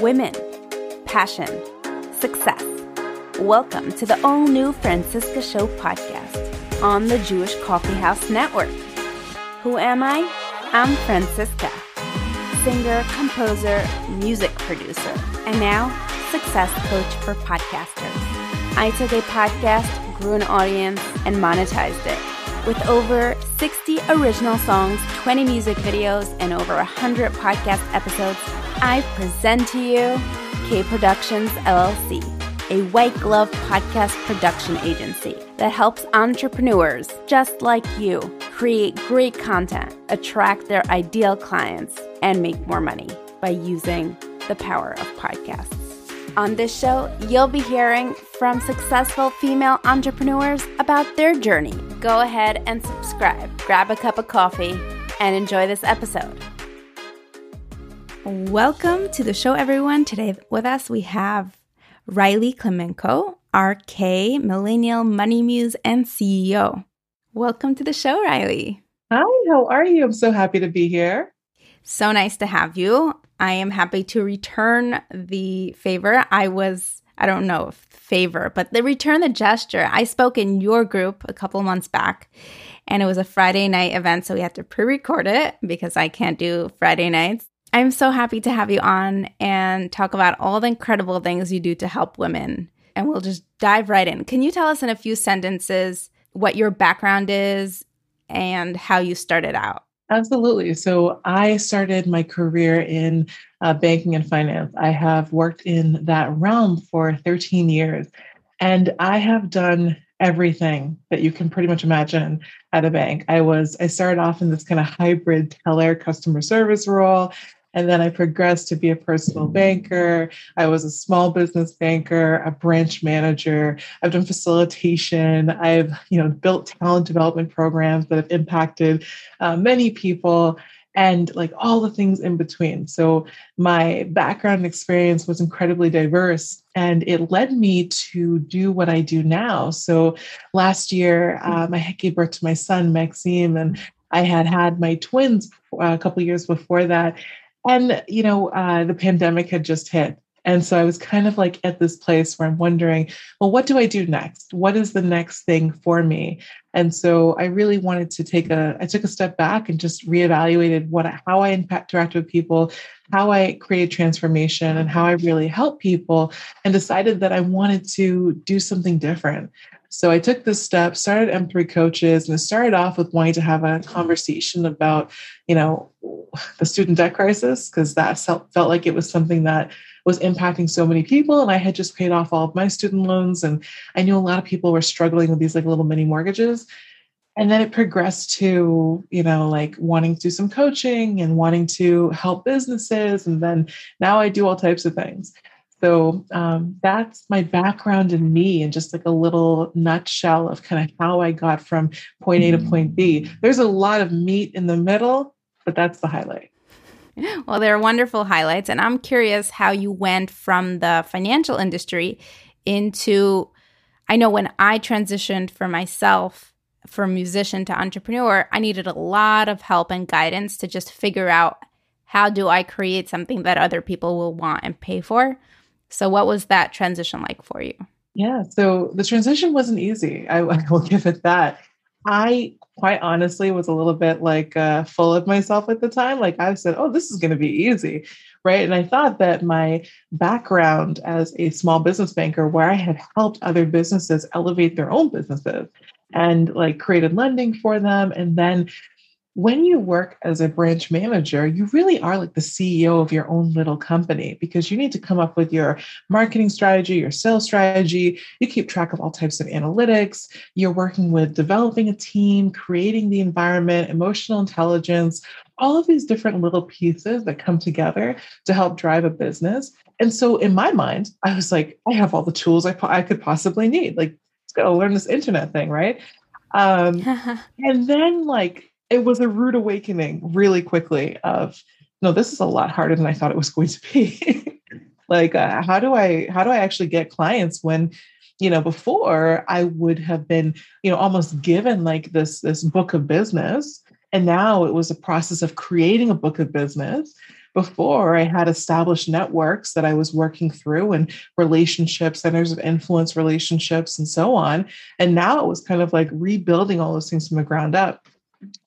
women, passion, success. Welcome to the all new Franciska Show podcast on the Jewish Coffee House Network. Who am I? I'm Franciska, singer, composer, music producer, and now success coach for podcasters. I took a podcast, grew an audience, and monetized it with over 60 original songs, 20 music videos, and over 100 podcast episodes, I present to you K Productions LLC, a white glove podcast production agency that helps entrepreneurs just like you create great content, attract their ideal clients, and make more money by using the power of podcasts. On this show, you'll be hearing from successful female entrepreneurs about their journey. Go ahead and subscribe, grab a cup of coffee, and enjoy this episode. Welcome to the show, everyone. Today with us, we have Ryleigh Klimenko, RK Millennial Money Muse and CEO. Welcome to the show, Ryleigh. Hi, how are you? I'm so happy to be here. So nice to have you. I am happy to return the favor. I was, I don't know if favor, but the return the gesture. I spoke in your group a couple months back and it was a Friday night event. So we had to pre record it because I can't do Friday nights. I'm so happy to have you on and talk about all the incredible things you do to help women. And we'll just dive right in. Can you tell us in a few sentences what your background is and how you started out? Absolutely. So I started my career in uh, banking and finance. I have worked in that realm for 13 years, and I have done everything that you can pretty much imagine at a bank. I was I started off in this kind of hybrid teller customer service role. And then I progressed to be a personal banker. I was a small business banker, a branch manager. I've done facilitation. I've, you know, built talent development programs that have impacted uh, many people and like all the things in between. So my background and experience was incredibly diverse and it led me to do what I do now. So last year, um, I gave birth to my son, Maxime, and I had had my twins uh, a couple years before that. And, you know, uh, the pandemic had just hit. And so I was kind of like at this place where I'm wondering, well, what do I do next? What is the next thing for me? And so I really wanted to take a, I took a step back and just reevaluated what, how I interact with people, how I create transformation and how I really help people and decided that I wanted to do something different. So I took this step, started M3 coaches, and it started off with wanting to have a conversation about, you know, the student debt crisis, because that felt, like it was something that was impacting so many people. And I had just paid off all of my student loans. And I knew a lot of people were struggling with these like little mini mortgages. And then it progressed to, you know, like wanting to do some coaching and wanting to help businesses. And then now I do all types of things. So um, that's my background in me and just like a little nutshell of kind of how I got from point A to point B. There's a lot of meat in the middle, but that's the highlight. Well, they're wonderful highlights. And I'm curious how you went from the financial industry into, I know when I transitioned for myself from musician to entrepreneur, I needed a lot of help and guidance to just figure out how do I create something that other people will want and pay for. So, what was that transition like for you? Yeah, so the transition wasn't easy. I, I will give it that. I quite honestly was a little bit like uh, full of myself at the time. Like I said, oh, this is going to be easy. Right. And I thought that my background as a small business banker, where I had helped other businesses elevate their own businesses and like created lending for them and then when you work as a branch manager, you really are like the CEO of your own little company because you need to come up with your marketing strategy, your sales strategy. You keep track of all types of analytics. You're working with developing a team, creating the environment, emotional intelligence, all of these different little pieces that come together to help drive a business. And so in my mind, I was like, I have all the tools I, po- I could possibly need. Like, let's go learn this internet thing, right? Um, and then like it was a rude awakening really quickly of no this is a lot harder than i thought it was going to be like uh, how do i how do i actually get clients when you know before i would have been you know almost given like this this book of business and now it was a process of creating a book of business before I had established networks that I was working through and relationships, centers of influence relationships, and so on. And now it was kind of like rebuilding all those things from the ground up.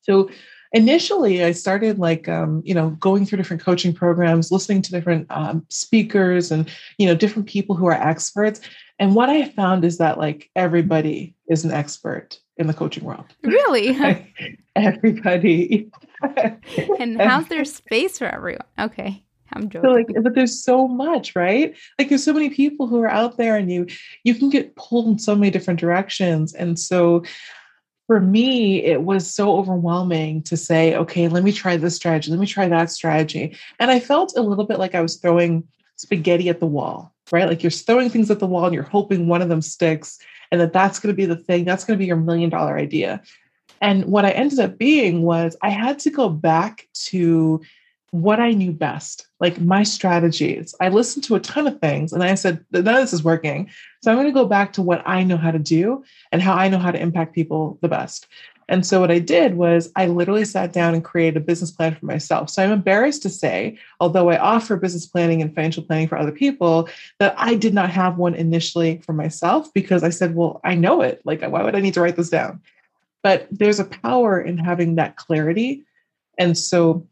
So initially i started like um, you know going through different coaching programs listening to different um, speakers and you know different people who are experts and what i found is that like everybody is an expert in the coaching world really everybody and how's there space for everyone okay I'm joking. So like, but there's so much, right? Like there's so many people who are out there and you you can get pulled in so many different directions. And so for me, it was so overwhelming to say, okay, let me try this strategy, let me try that strategy. And I felt a little bit like I was throwing spaghetti at the wall, right? Like you're throwing things at the wall and you're hoping one of them sticks and that that's going to be the thing, that's going to be your million dollar idea. And what I ended up being was I had to go back to what I knew best, like my strategies. I listened to a ton of things and I said, none of this is working. So I'm going to go back to what I know how to do and how I know how to impact people the best. And so what I did was I literally sat down and created a business plan for myself. So I'm embarrassed to say, although I offer business planning and financial planning for other people, that I did not have one initially for myself because I said, well, I know it. Like, why would I need to write this down? But there's a power in having that clarity. And so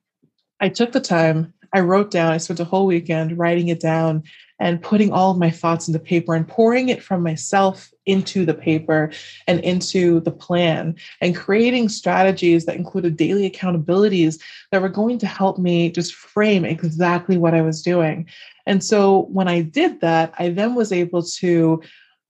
I took the time, I wrote down, I spent a whole weekend writing it down and putting all of my thoughts into paper and pouring it from myself into the paper and into the plan and creating strategies that included daily accountabilities that were going to help me just frame exactly what I was doing. And so when I did that, I then was able to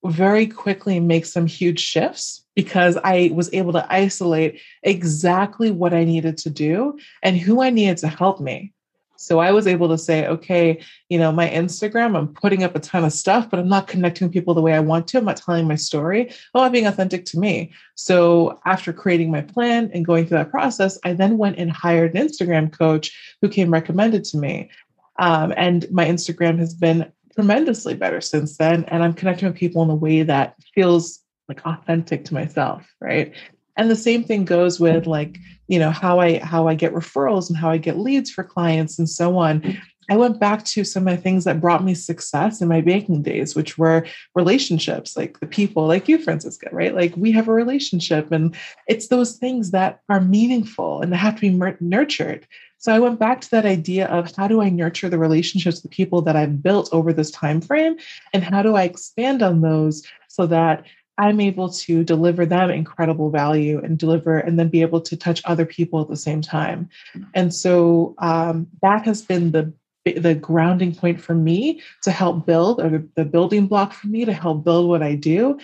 very quickly make some huge shifts because I was able to isolate exactly what I needed to do and who I needed to help me. So I was able to say, okay, you know, my Instagram, I'm putting up a ton of stuff, but I'm not connecting people the way I want to. I'm not telling my story. Oh, I'm being authentic to me. So after creating my plan and going through that process, I then went and hired an Instagram coach who came recommended to me. Um, and my Instagram has been tremendously better since then. And I'm connecting with people in a way that feels like authentic to myself, right? And the same thing goes with like, you know, how I how I get referrals and how I get leads for clients and so on. I went back to some of the things that brought me success in my banking days, which were relationships, like the people like you, Franciska, right? Like we have a relationship, and it's those things that are meaningful and have to be nurtured. So I went back to that idea of how do I nurture the relationships with people that I've built over this time frame and how do I expand on those so that I'm able to deliver them incredible value and deliver and then be able to touch other people at the same time. And so um, that has been the the grounding point for me to help build or the, building block for me to help build what I do.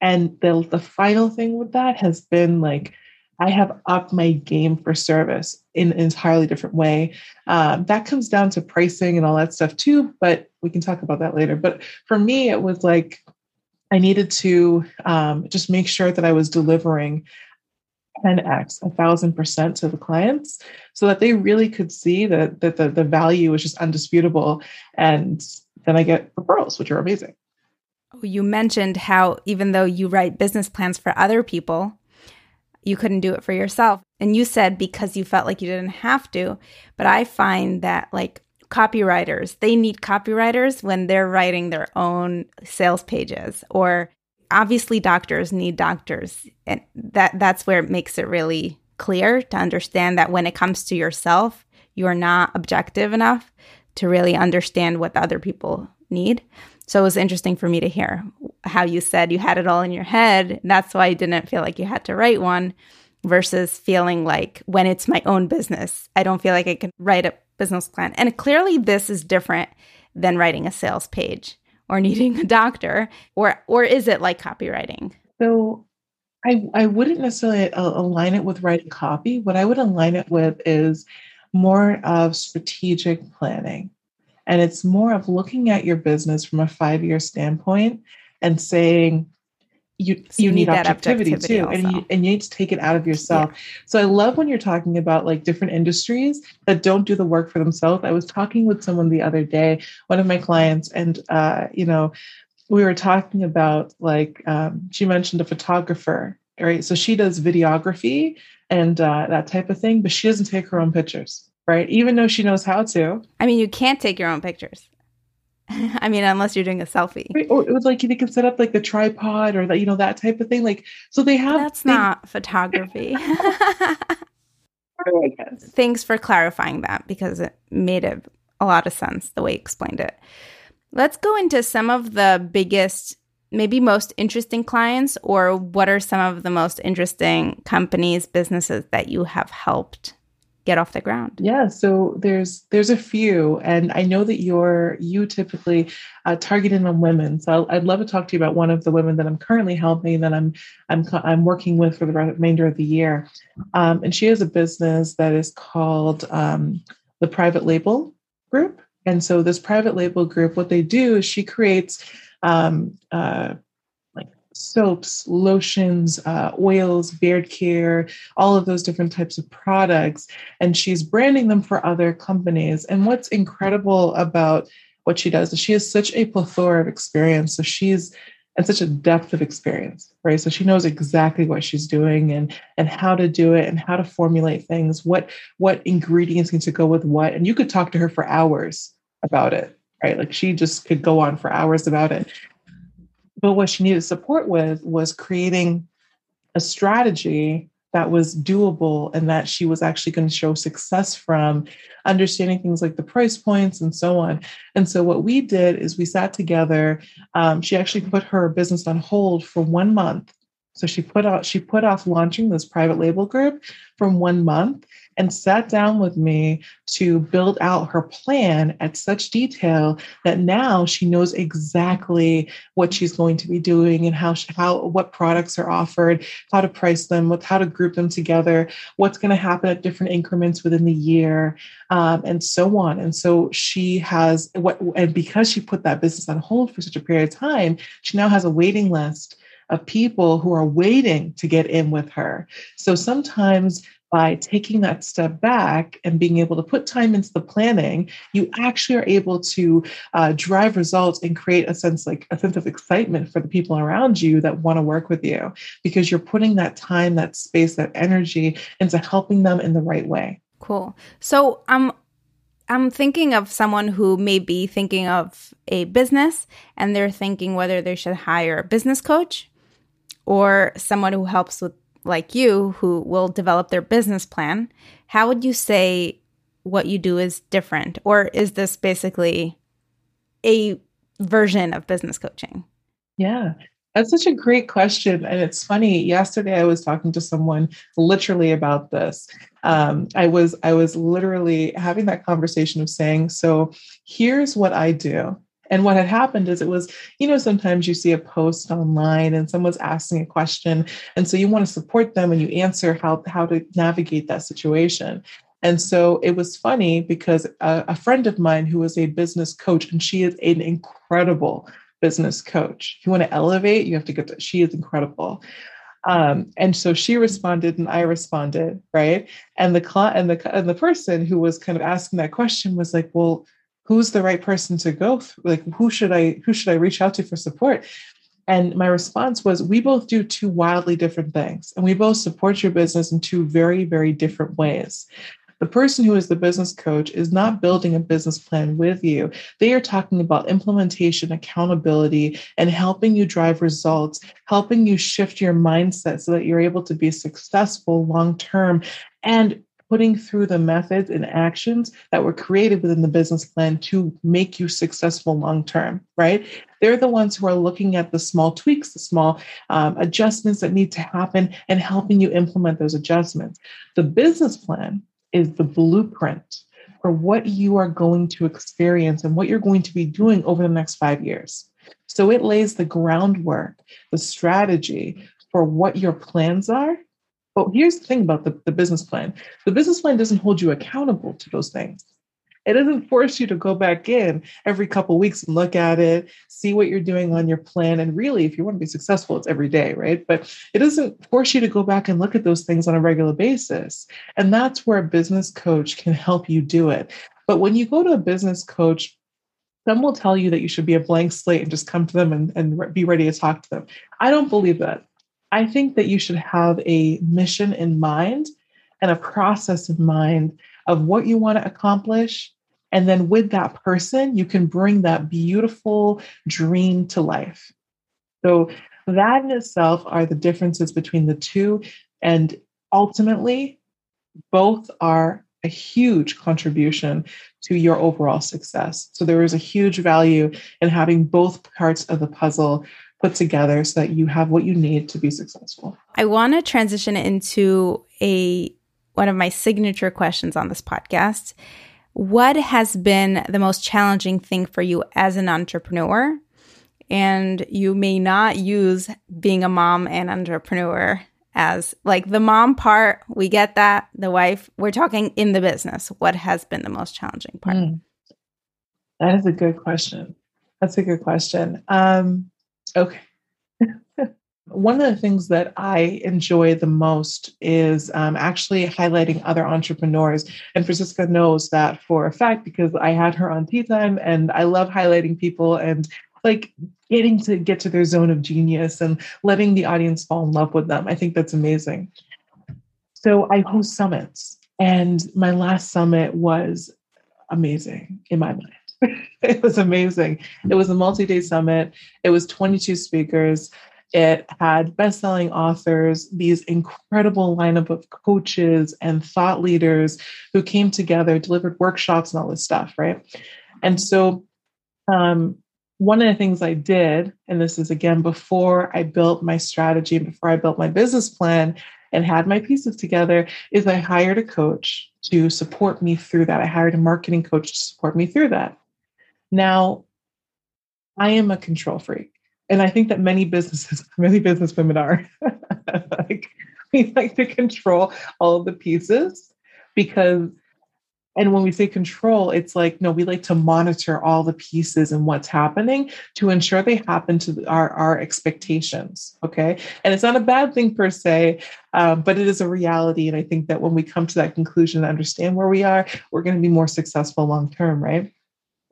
And the, the final thing with that has been like I have upped my game for service in an entirely different way. Um, that comes down to pricing and all that stuff too, but we can talk about that later. But for me, it was like I needed to um, just make sure that I was delivering 10x, a thousand percent to the clients so that they really could see that, that the, the value was just undisputable. And then I get referrals, which are amazing. Oh, you mentioned how even though you write business plans for other people, you couldn't do it for yourself. And you said because you felt like you didn't have to. But I find that like copywriters, they need copywriters when they're writing their own sales pages or obviously doctors need doctors. And that that's where it makes it really clear to understand that when it comes to yourself, you're not objective enough to really understand what the other people need. So it was interesting for me to hear how you said you had it all in your head. That's why I didn't feel like you had to write one versus feeling like when it's my own business, I don't feel like I can write a business plan. And clearly this is different than writing a sales page or needing a doctor or or is it like copywriting? So I I wouldn't necessarily align it with writing copy. What I would align it with is more of strategic planning. And it's more of looking at your business from a five year standpoint and saying, you, so you, you, need, need objectivity, objectivity, too and you, and you need to take it out of yourself yeah. so i love when you're talking about like different industries that don't do the work for themselves i was talking with someone the other day one of my clients and uh, you know we were talking about like um, she mentioned a photographer right so she does videography and uh, that type of thing but she doesn't take her own pictures right? Even though she knows how to. I mean, you can't take your own pictures. I mean, unless you're doing a selfie. Right? Or it was like they can set up like the tripod or that, you know, that type of thing. Like, so they have. That's they, not photography. Thanks for clarifying that because it made a, a lot of sense the way you explained it. Let's go into some of the biggest, maybe most interesting clients, or what are some of the most interesting companies, businesses that you have helped get off the ground? Yeah, so there's there's a few, and I know that you're you typically uh, targeting on women. So i would love to talk to you about one of the women that I'm currently helping that I'm I'm I'm working with for the remainder of the year, um, and she has a business that is called um, the Private Label Group. And so this private label group, what they do is she creates um, uh, soaps, lotions, uh, oils, beard care, all of those different types of products, and she's branding them for other companies. And what's incredible about what she does is she has such a plethora of experience. So she's and such a depth of experience right so she knows exactly what she's doing and and how to do it and how to formulate things what what ingredients need to go with what and you could talk to her for hours about it right like she just could go on for hours about it but what she needed support with was creating a strategy that was doable and that she was actually going to show success from understanding things like the price points and so on. And so what we did is we sat together um, she actually put her business on hold for one month. So she put out she put off launching this private label group from one month and sat down with me to build out her plan at such detail that now she knows exactly what she's going to be doing and how how what products are offered, how to price them, what how to group them together, what's going to happen at different increments within the year, um, and so on. And so she has what, and because she put that business on hold for such a period of time, she now has a waiting list of people who are waiting to get in with her. So sometimes by taking that step back and being able to put time into the planning, you actually are able to uh, drive results and create a sense like a sense of excitement for the people around you that want to work with you because you're putting that time, that space, that energy into helping them in the right way. Cool. So I'm I'm thinking of someone who may be thinking of a business and they're thinking whether they should hire a business coach or someone who helps with like you who will develop their business plan, how would you say what you do is different? Or is this basically a version of business coaching? Yeah, that's such a great question. And it's funny, yesterday I was talking to someone literally about this. Um, I was I was literally having that conversation of saying, so here's what I do. And what had happened is it was, you know, sometimes you see a post online and someone's asking a question. And so you want to support them and you answer how, how to navigate that situation. And so it was funny because a, a friend of mine who was a business coach, and she is an incredible business coach. If you want to elevate, you have to get to, she is incredible. Um, and so she responded and I responded, right? And the client and the and the person who was kind of asking that question was like, well, who's the right person to go through? like who should i who should i reach out to for support and my response was we both do two wildly different things and we both support your business in two very very different ways the person who is the business coach is not building a business plan with you. They are talking about implementation, accountability, and helping you drive results, helping you shift your mindset so that you're able to be successful long term and putting through the methods and actions that were created within the business plan to make you successful long term, right? They're the ones who are looking at the small tweaks, the small um, adjustments that need to happen, and helping you implement those adjustments. The business plan is the blueprint for what you are going to experience and what you're going to be doing over the next five years. So it lays the groundwork, the strategy for what your plans are but here's the thing about the, the business plan the business plan doesn't hold you accountable to those things. It doesn't force you to go back in every couple weeks and look at it, see what you're doing on your plan. And really, if you want to be successful, it's every day, right? But it doesn't force you to go back and look at those things on a regular basis. And that's where a business coach can help you do it. But when you go to a business coach, some will tell you that you should be a blank slate and just come to them and, and be ready to talk to them. I don't believe that. I think that you should have a mission in mind and a process in mind of what you want to accomplish. And then with that person, you can bring that beautiful dream to life. So, that in itself are the differences between the two. And ultimately, both are a huge contribution to your overall success. So, there is a huge value in having both parts of the puzzle put together so that you have what you need to be successful. I want to transition into a one of my signature questions on this podcast. What has been the most challenging thing for you as an entrepreneur? And you may not use being a mom and entrepreneur as like the mom part, we get that. The wife, we're talking in the business. What has been the most challenging part? Mm. That is a good question. That's a good question. Um, okay. One of the things that I enjoy the most is um, actually highlighting other entrepreneurs. And Franciska knows that for a fact because I had her on Tea Time and I love highlighting people and like getting to get to their zone of genius and letting the audience fall in love with them. I think that's amazing. So I host summits, and my last summit was amazing in my mind. it was amazing. It was a multi day summit, it was 22 speakers. It had best-selling authors, these incredible lineup of coaches and thought leaders who came together, delivered workshops and all this stuff, right? And so um, one of the things I did, and this is again before I built my strategy and before I built my business plan and had my pieces together, is I hired a coach to support me through that. I hired a marketing coach to support me through that. Now, I am a control freak. And I think that many businesses, many business women are like, we like to control all the pieces because and when we say control, it's like, no, we like to monitor all the pieces and what's happening to ensure they happen to our, our expectations. Okay. And it's not a bad thing per se, um, but it is a reality. And I think that when we come to that conclusion and understand where we are, we're going to be more successful long term. Right.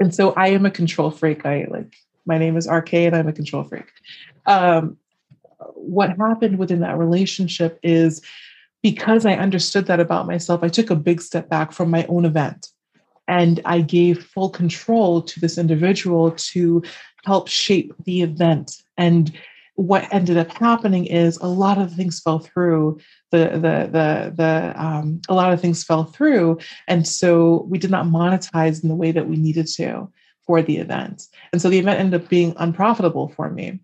And so I am a control freak. I like my name is RK and I'm a control freak. Um, what happened within that relationship is because I understood that about myself, I took a big step back from my own event and I gave full control to this individual to help shape the event. And what ended up happening is a lot of things fell through. The the the the um, a lot of things fell through, and so we did not monetize in the way that we needed to for the event. And so the event ended up being unprofitable for me.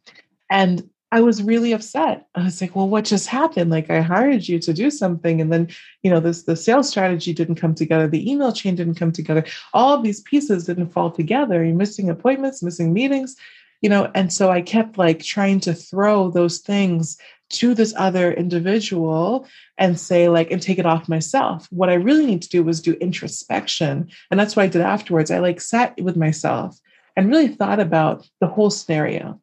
And I was really upset. I was like, well, what just happened? Like I hired you to do something. And then, you know, this the sales strategy didn't come together, the email chain didn't come together, all these pieces didn't fall together. You're missing appointments, missing meetings, you know, and so I kept like trying to throw those things to this other individual and say like and take it off myself what i really need to do was do introspection and that's what i did afterwards i like sat with myself and really thought about the whole scenario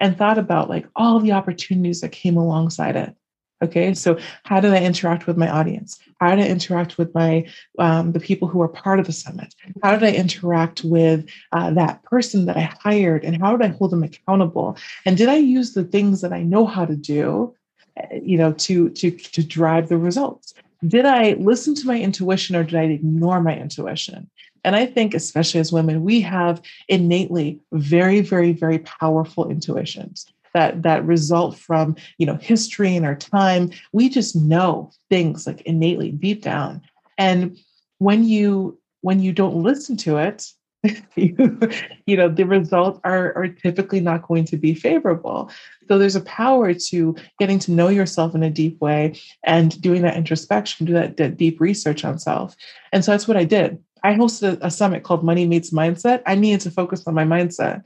and thought about like all the opportunities that came alongside it. Okay, so how did I interact with my audience? How did I interact with my um, the people who are part of the summit? How did I interact with uh, that person that I hired, and how did I hold them accountable? And did I use the things that I know how to do, eh, you know, to to to drive the results? Did I listen to my intuition or did I ignore my intuition? And I think, especially as women, we have innately very, very, very powerful intuitions that that result from you know history and our time. We just know things like innately deep down. And when you when you don't listen to it, you, you know the results are, are typically not going to be favorable so there's a power to getting to know yourself in a deep way and doing that introspection do that, that deep research on self and so that's what i did I hosted a, summit called Money Meets Mindset. I needed to focus on my mindset.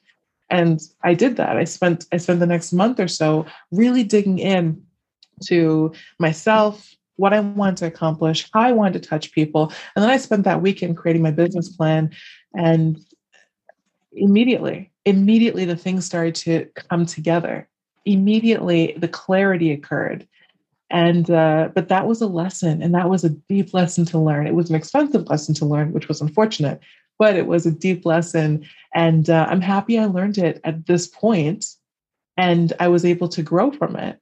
And I did that. I spent I spent the next month or so really digging in to myself, what I wanted to accomplish, how I wanted to touch people. And then I spent that weekend creating my business plan. And immediately, immediately the things started to come together. Immediately the clarity occurred and uh, but that was a lesson and that was a deep lesson to learn it was an expensive lesson to learn which was unfortunate but it was a deep lesson and uh, i'm happy i learned it at this point and i was able to grow from it.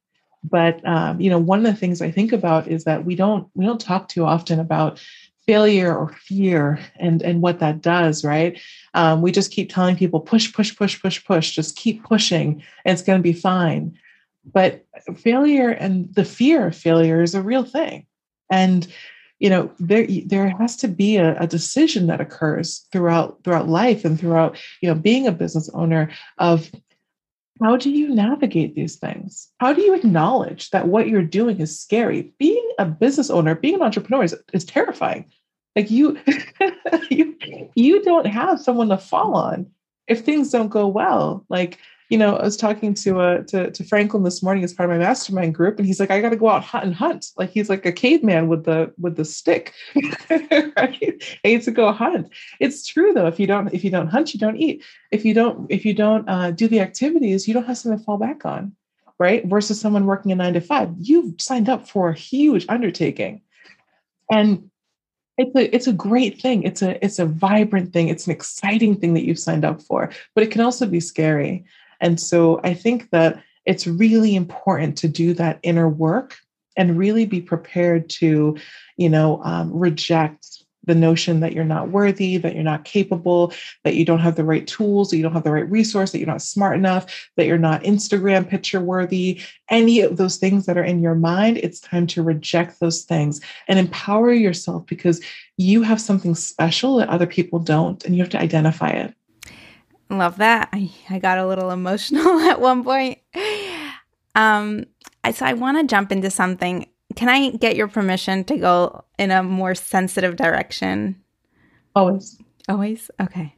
But um, you know one of the things i think about is that we don't we don't talk too often about failure or fear and and what that does right? Um, we just keep telling people push push push push push just keep pushing and it's going to be fine. But failure and the fear of failure is a real thing. And you know there there has to be a, a, decision that occurs throughout throughout life and throughout you know being a business owner of how do you navigate these things? How do you acknowledge that what you're doing is scary? Being a business owner being an entrepreneur is, is terrifying. Like you you you don't have someone to fall on if things don't go well. Like you know, I was talking to uh to, to Franklin this morning as part of my mastermind group, and he's like, I got to go out hunt and hunt. Like he's like a caveman with the with the stick, right? I need to go hunt. It's true though. If you don't if you don't hunt, you don't eat. If you don't if you don't uh, do the activities, you don't have something to fall back on, right? Versus someone working a nine to five, you've signed up for a huge undertaking, and it's a it's a great thing. It's a it's a vibrant thing. It's an exciting thing that you've signed up for, but it can also be scary. And so I think that it's really important to do that inner work and really be prepared to, you know, um, reject the notion that you're not worthy, that you're not capable, that you don't have the right tools, that you don't have the right resource, that you're not smart enough, that you're not Instagram picture worthy, any of those things that are in your mind, it's time to reject those things and empower yourself because you have something special that other people don't, and you have to identify it. Love that. I, I got a little emotional at one point. Um, I, so I want to jump into something. Can I get your permission to go in a more sensitive direction? Always. Always? Okay.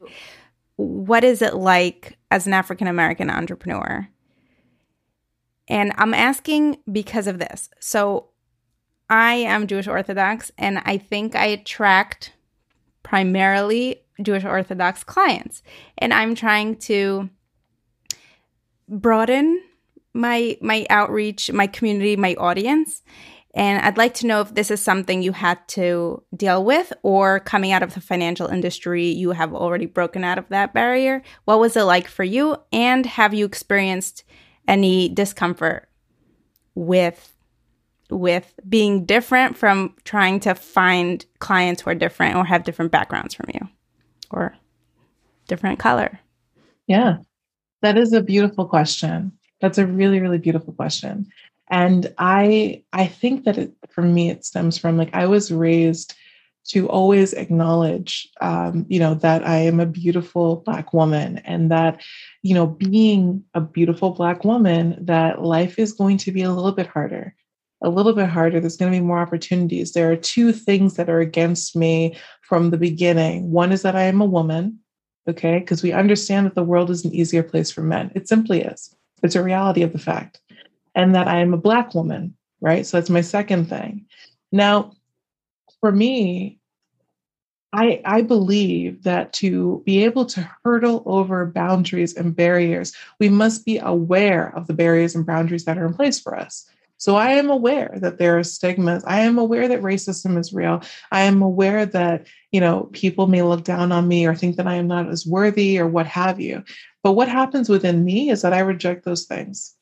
What is it like as an African American entrepreneur? And I'm asking because of this. So I am Jewish Orthodox, and I think I attract primarily Jewish Orthodox clients. And I'm trying to broaden my my outreach, my community, my audience. And I'd like to know if this is something you had to deal with or coming out of the financial industry, you have already broken out of that barrier. What was it like for you? And have you experienced any discomfort with with being different from trying to find clients who are different or have different backgrounds from you? Or different color? Yeah, that is a beautiful question. That's a really, really beautiful question. And I I think that it, for me it stems from like I was raised to always acknowledge um, you know that i am a beautiful black woman and that you know being a beautiful black woman that life is going to be a little bit harder a little bit harder. There's going to be more opportunities. There are two things that are against me from the beginning. One is that I am a woman, okay, because we understand that the world is an easier place for men. It simply is. It's a reality of the fact. And that I am a Black woman, right? So that's my second thing. Now, for me, I, I believe that to be able to hurdle over boundaries and barriers, we must be aware of the barriers and boundaries that are in place for us. So I am aware that there are stigmas. I am aware that racism is real. I am aware that, you know, people may look down on me or think that I am not as worthy or what have you. But what happens within me is that I reject those things.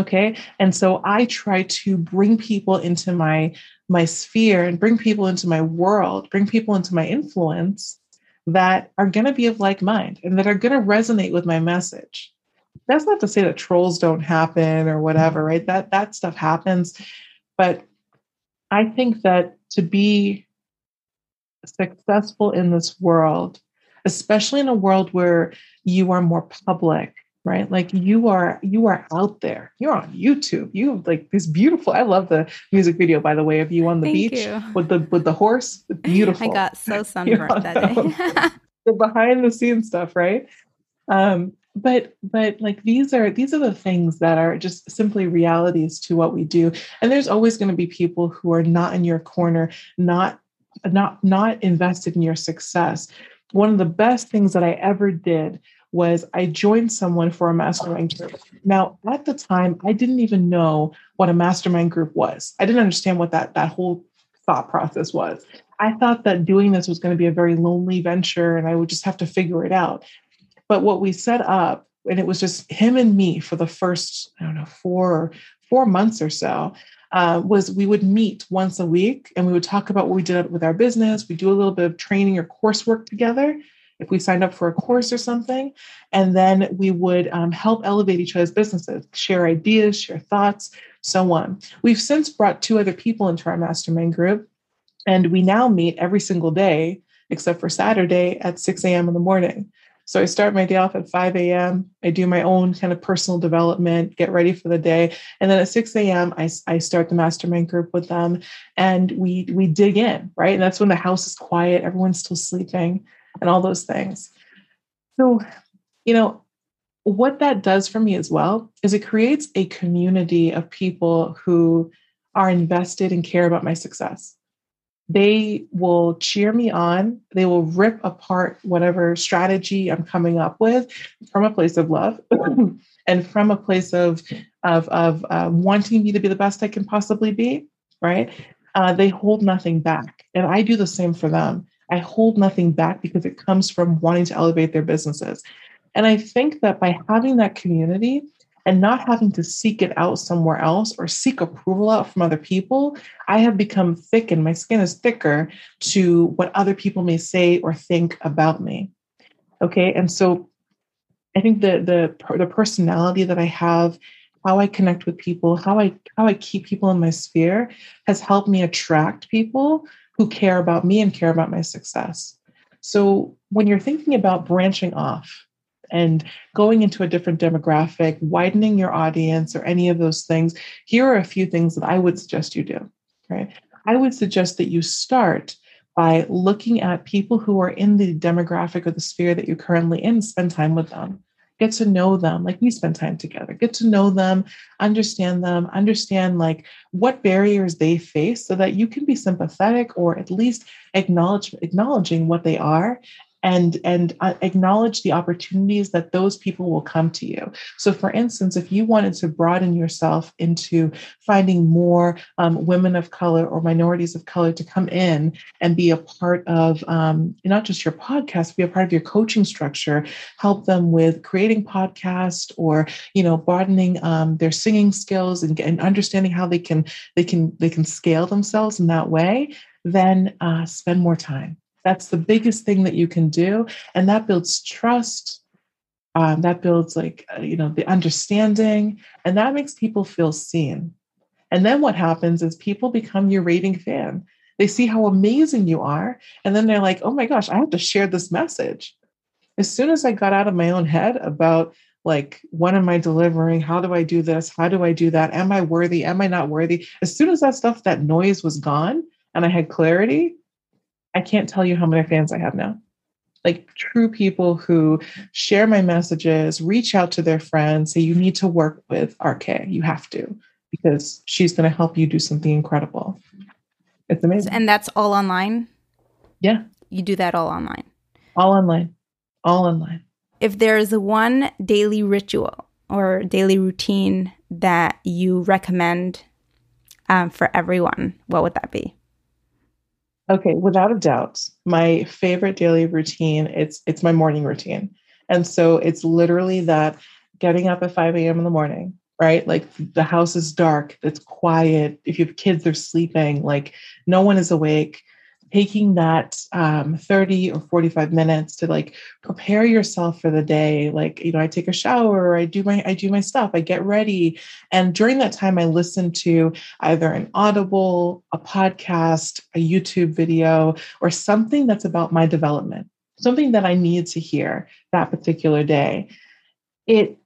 Okay. And so I try to bring people into my my sphere and bring people into my world, bring people into my influence that are going to be of like mind and that are going to resonate with my message that's not to say that trolls don't happen or whatever, mm-hmm. right? That that stuff happens. But I think that to be successful in this world, especially in a world where you are more public, right? Like you are you are out there. You're on YouTube. You have like this beautiful. I love the music video by the way of you on the Thank beach you. with the with the horse. Beautiful. I got so sunburned that day. the behind the scenes stuff, right? Um, but but like these are these are the things that are just simply realities to what we do. And there's always going to be people who are not in your corner not not not invested in your success. One of the best things that i ever did was i joined someone for a mastermind group. Now at the time i didn't even know what a mastermind group was. I didn't understand what that that whole thought process was. I thought that doing this was going to be a very lonely venture and i would just have to figure it out but what we set up, and it was just him and me for the first, I don't know, four four months or so. uh, was we would meet once a week and we would talk about what we did with our business. We do a little bit of training or coursework together if we signed up for a course or something. And then we would um, help elevate each other's businesses, share ideas, share thoughts, so on. We've since brought two other people into our mastermind group, and we now meet every single day except for Saturday at 6 a.m. in the morning. So I start my day off at 5 a.m. I do my own kind of personal development, get ready for the day. And then at 6 a.m., I, I start the mastermind group with them and we we dig in, right? And that's when the house is quiet, everyone's still sleeping, and all those things. So, you know, what that does for me as well is it creates a community of people who are invested and care about my success they will cheer me on. They will rip apart whatever strategy I'm coming up with from a place of love and from a place of of of uh, wanting me to be the best I can possibly be. Right? Uh, they hold nothing back, and I do the same for them. I hold nothing back because it comes from wanting to elevate their businesses. And I think that by having that community, and not having to seek it out somewhere else or seek approval out from other people, I have become thick and my skin is thicker to what other people may say or think about me. Okay. And so I think the the the personality that I have, how I connect with people, how I how I keep people in my sphere has helped me attract people who care about me and care about my success. So when you're thinking about branching off, and going into a different demographic, widening your audience, or any of those things, here are a few things that I would suggest you do. Right? I would suggest that you start by looking at people who are in the demographic or the sphere that you're currently in, spend time with them. Get to know them like we spend time together. Get to know them, understand them, understand like what barriers they face so that you can be sympathetic or at least acknowledge acknowledging what they are and and uh, acknowledge the opportunities that those people will come to you. So for instance if you wanted to broaden yourself into finding more um, women of color or minorities of color to come in and be a part of um, not just your podcast be a part of your coaching structure help them with creating podcast or you know broadening um, their singing skills and, and understanding how they can they can they can scale themselves in that way then uh, spend more time that's the biggest thing that you can do. And that builds trust. Um, that builds like, uh, you know, the understanding, and that makes people feel seen. And then what happens is people become your raving fan. They see how amazing you are. And then they're like, oh my gosh, I have to share this message. As soon as I got out of my own head about like, what am I delivering? How do I do this? How do I do that? Am I worthy? Am I not worthy? As soon as that stuff, that noise was gone and I had clarity, I can't tell you how many fans I have now. Like true people who share my messages, reach out to their friends, say, you need to work with RK. You have to, because she's going to help you do something incredible. It's amazing. And that's all online? Yeah. You do that all online? All online. All online. If there is one daily ritual or daily routine that you recommend um, for everyone, what would that be? Okay, without a doubt, my favorite daily routine it's it's my morning routine. And so it's literally that getting up at 5 a.m. in the morning, right? Like the house is dark, it's quiet. If you have kids, they're sleeping, like no one is awake taking that um, 30 or 45 minutes to like prepare yourself for the day. Like you know i take a shower i do my i do my stuff i get ready. And during that time i listen to either an audible a podcast a youtube video or something that's about my development something that i need to hear that particular day. It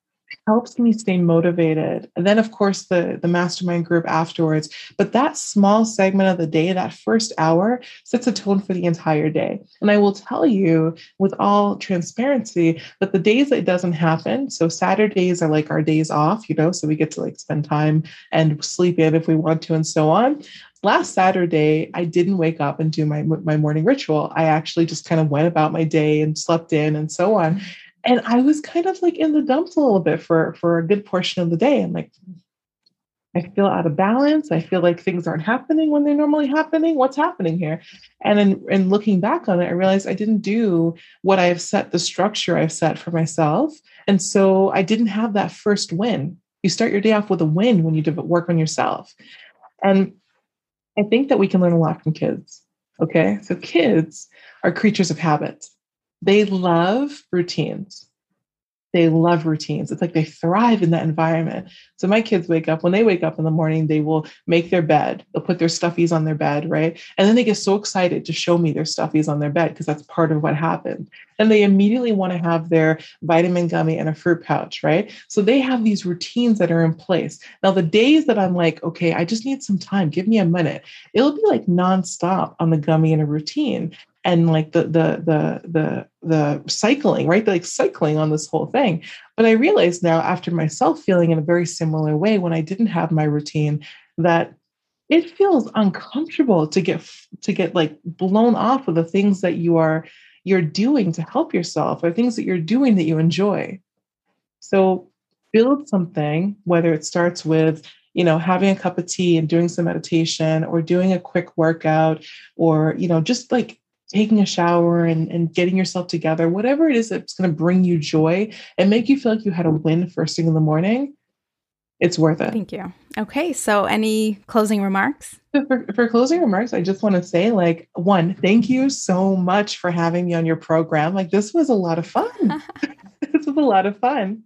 helps me stay motivated. And then, of course, the, the mastermind group afterwards. But that small segment of the day, that first hour, sets a tone for the entire day. And I will tell you with all transparency that the days that it doesn't happen, so Saturdays are like our days off, you know, so we get to like spend time and sleep in if we want to and so on last Saturday, I didn't wake up and do my my morning ritual. I actually just kind of went about my day and slept in and so on and I was kind of like in the dumps a little bit for for a good portion of the day. I'm like, I feel out of balance. I feel like things aren't happening when they're normally happening. What's happening here? And in, in looking back on it, I realized I didn't do what I've set the structure I've set for myself. And so I didn't have that first win. You start your day off with a win when you work on yourself. And I think that we can learn a lot from kids. Okay. So kids are creatures of habit. They love routines they love routines. It's like they thrive in that environment. So my kids wake up, when they wake up in the morning, they will make their bed. They'll put their stuffies on their bed, right? And then they get so excited to show me their stuffies on their bed because that's part of what happened. And they immediately want to have their vitamin gummy and a fruit pouch, right? So they have these routines that are in place. Now, the days that I'm like, okay, I just need some time, give me a minute, it'll be like nonstop on the gummy and a routine and like the the the the the cycling, right? like cycling on this whole thing. But I realized now after myself feeling in a very similar way when I didn't have my routine that it feels uncomfortable to get to get like blown off of the things that you are you're doing to help yourself or things that you're doing that you enjoy. So build something whether it starts with you know having a cup of tea and doing some meditation or doing a quick workout or you know just like taking a shower and, and getting yourself together, whatever it is that's going to bring you joy and make you feel like you had a win first thing in the morning, it's worth it. Thank you. Okay. So, any closing remarks? For, for closing remarks, I just want to say, like, one, thank you so much for having me on your program. Like, this was a lot of fun. this was a lot of fun.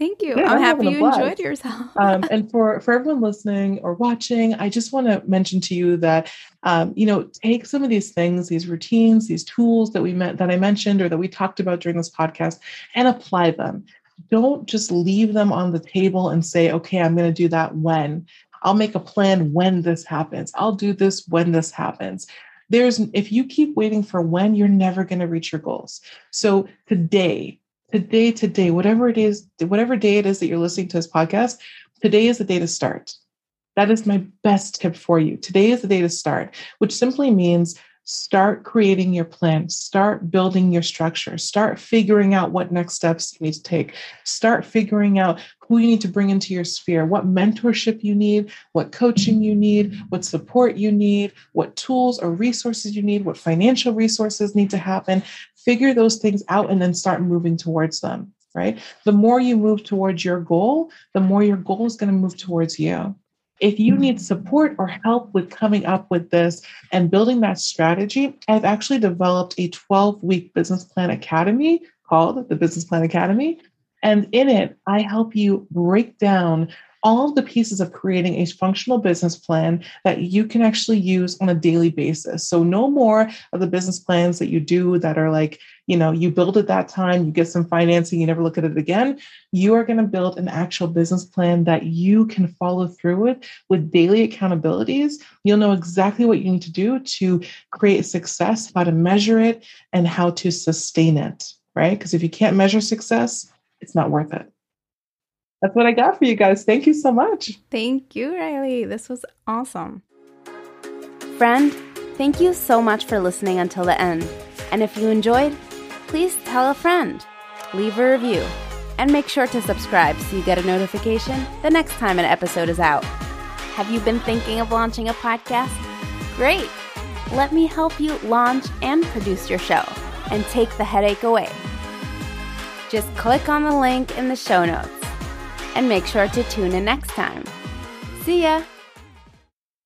Thank you. Yeah, I'm, happy you enjoyed yourself. um, and for for everyone listening or watching, I just want to mention to you that um, you know take some of these things, these routines, these tools that we met that I mentioned or that we talked about during this podcast, and apply them. Don't just leave them on the table and say, "Okay, I'm going to do that when." I'll make a plan when this happens. I'll do this when this happens there's if you keep waiting for when you're never going to reach your goals so today today, today, whatever it is, whatever day it is that you're listening to this podcast, today is the day to start. That is my best tip for you. Today is the day to start, which simply means start creating your plan, start building your structure, start figuring out what next steps you need to take, start figuring out who you need to bring into your sphere, what mentorship you need, what coaching you need, what support you need, what tools or resources you need, what financial resources need to happen. Figure those things out and then start moving towards them, right? The more you move towards your goal, the more your goal is going to move towards you. If you need mm-hmm. support or help with coming up with this and building that strategy, I've actually developed a 12 week business plan academy called the Business Plan Academy. And in it, I help you break down all of the pieces of creating a functional business plan that you can actually use on a daily basis. So, no more of the business plans that you do that are like, you know, you build it that time, you get some financing, you never look at it again. You are going to build an actual business plan that you can follow through with with daily accountabilities. You'll know exactly what you need to do to create success, how to measure it, and how to sustain it, right? Because if you can't measure success, it's not worth it that's what I got for you guys. Thank you so much. Thank you, Ryleigh. This was awesome. Friend, thank you so much for listening until the end. And if you enjoyed, please tell a friend, leave a review, and make sure to subscribe so you get a notification the next time an episode is out. Have you been thinking of launching a podcast? Great! Let me help you launch and produce your show and take the headache away. Just click on the link in the show notes and make sure to tune in next time. See ya!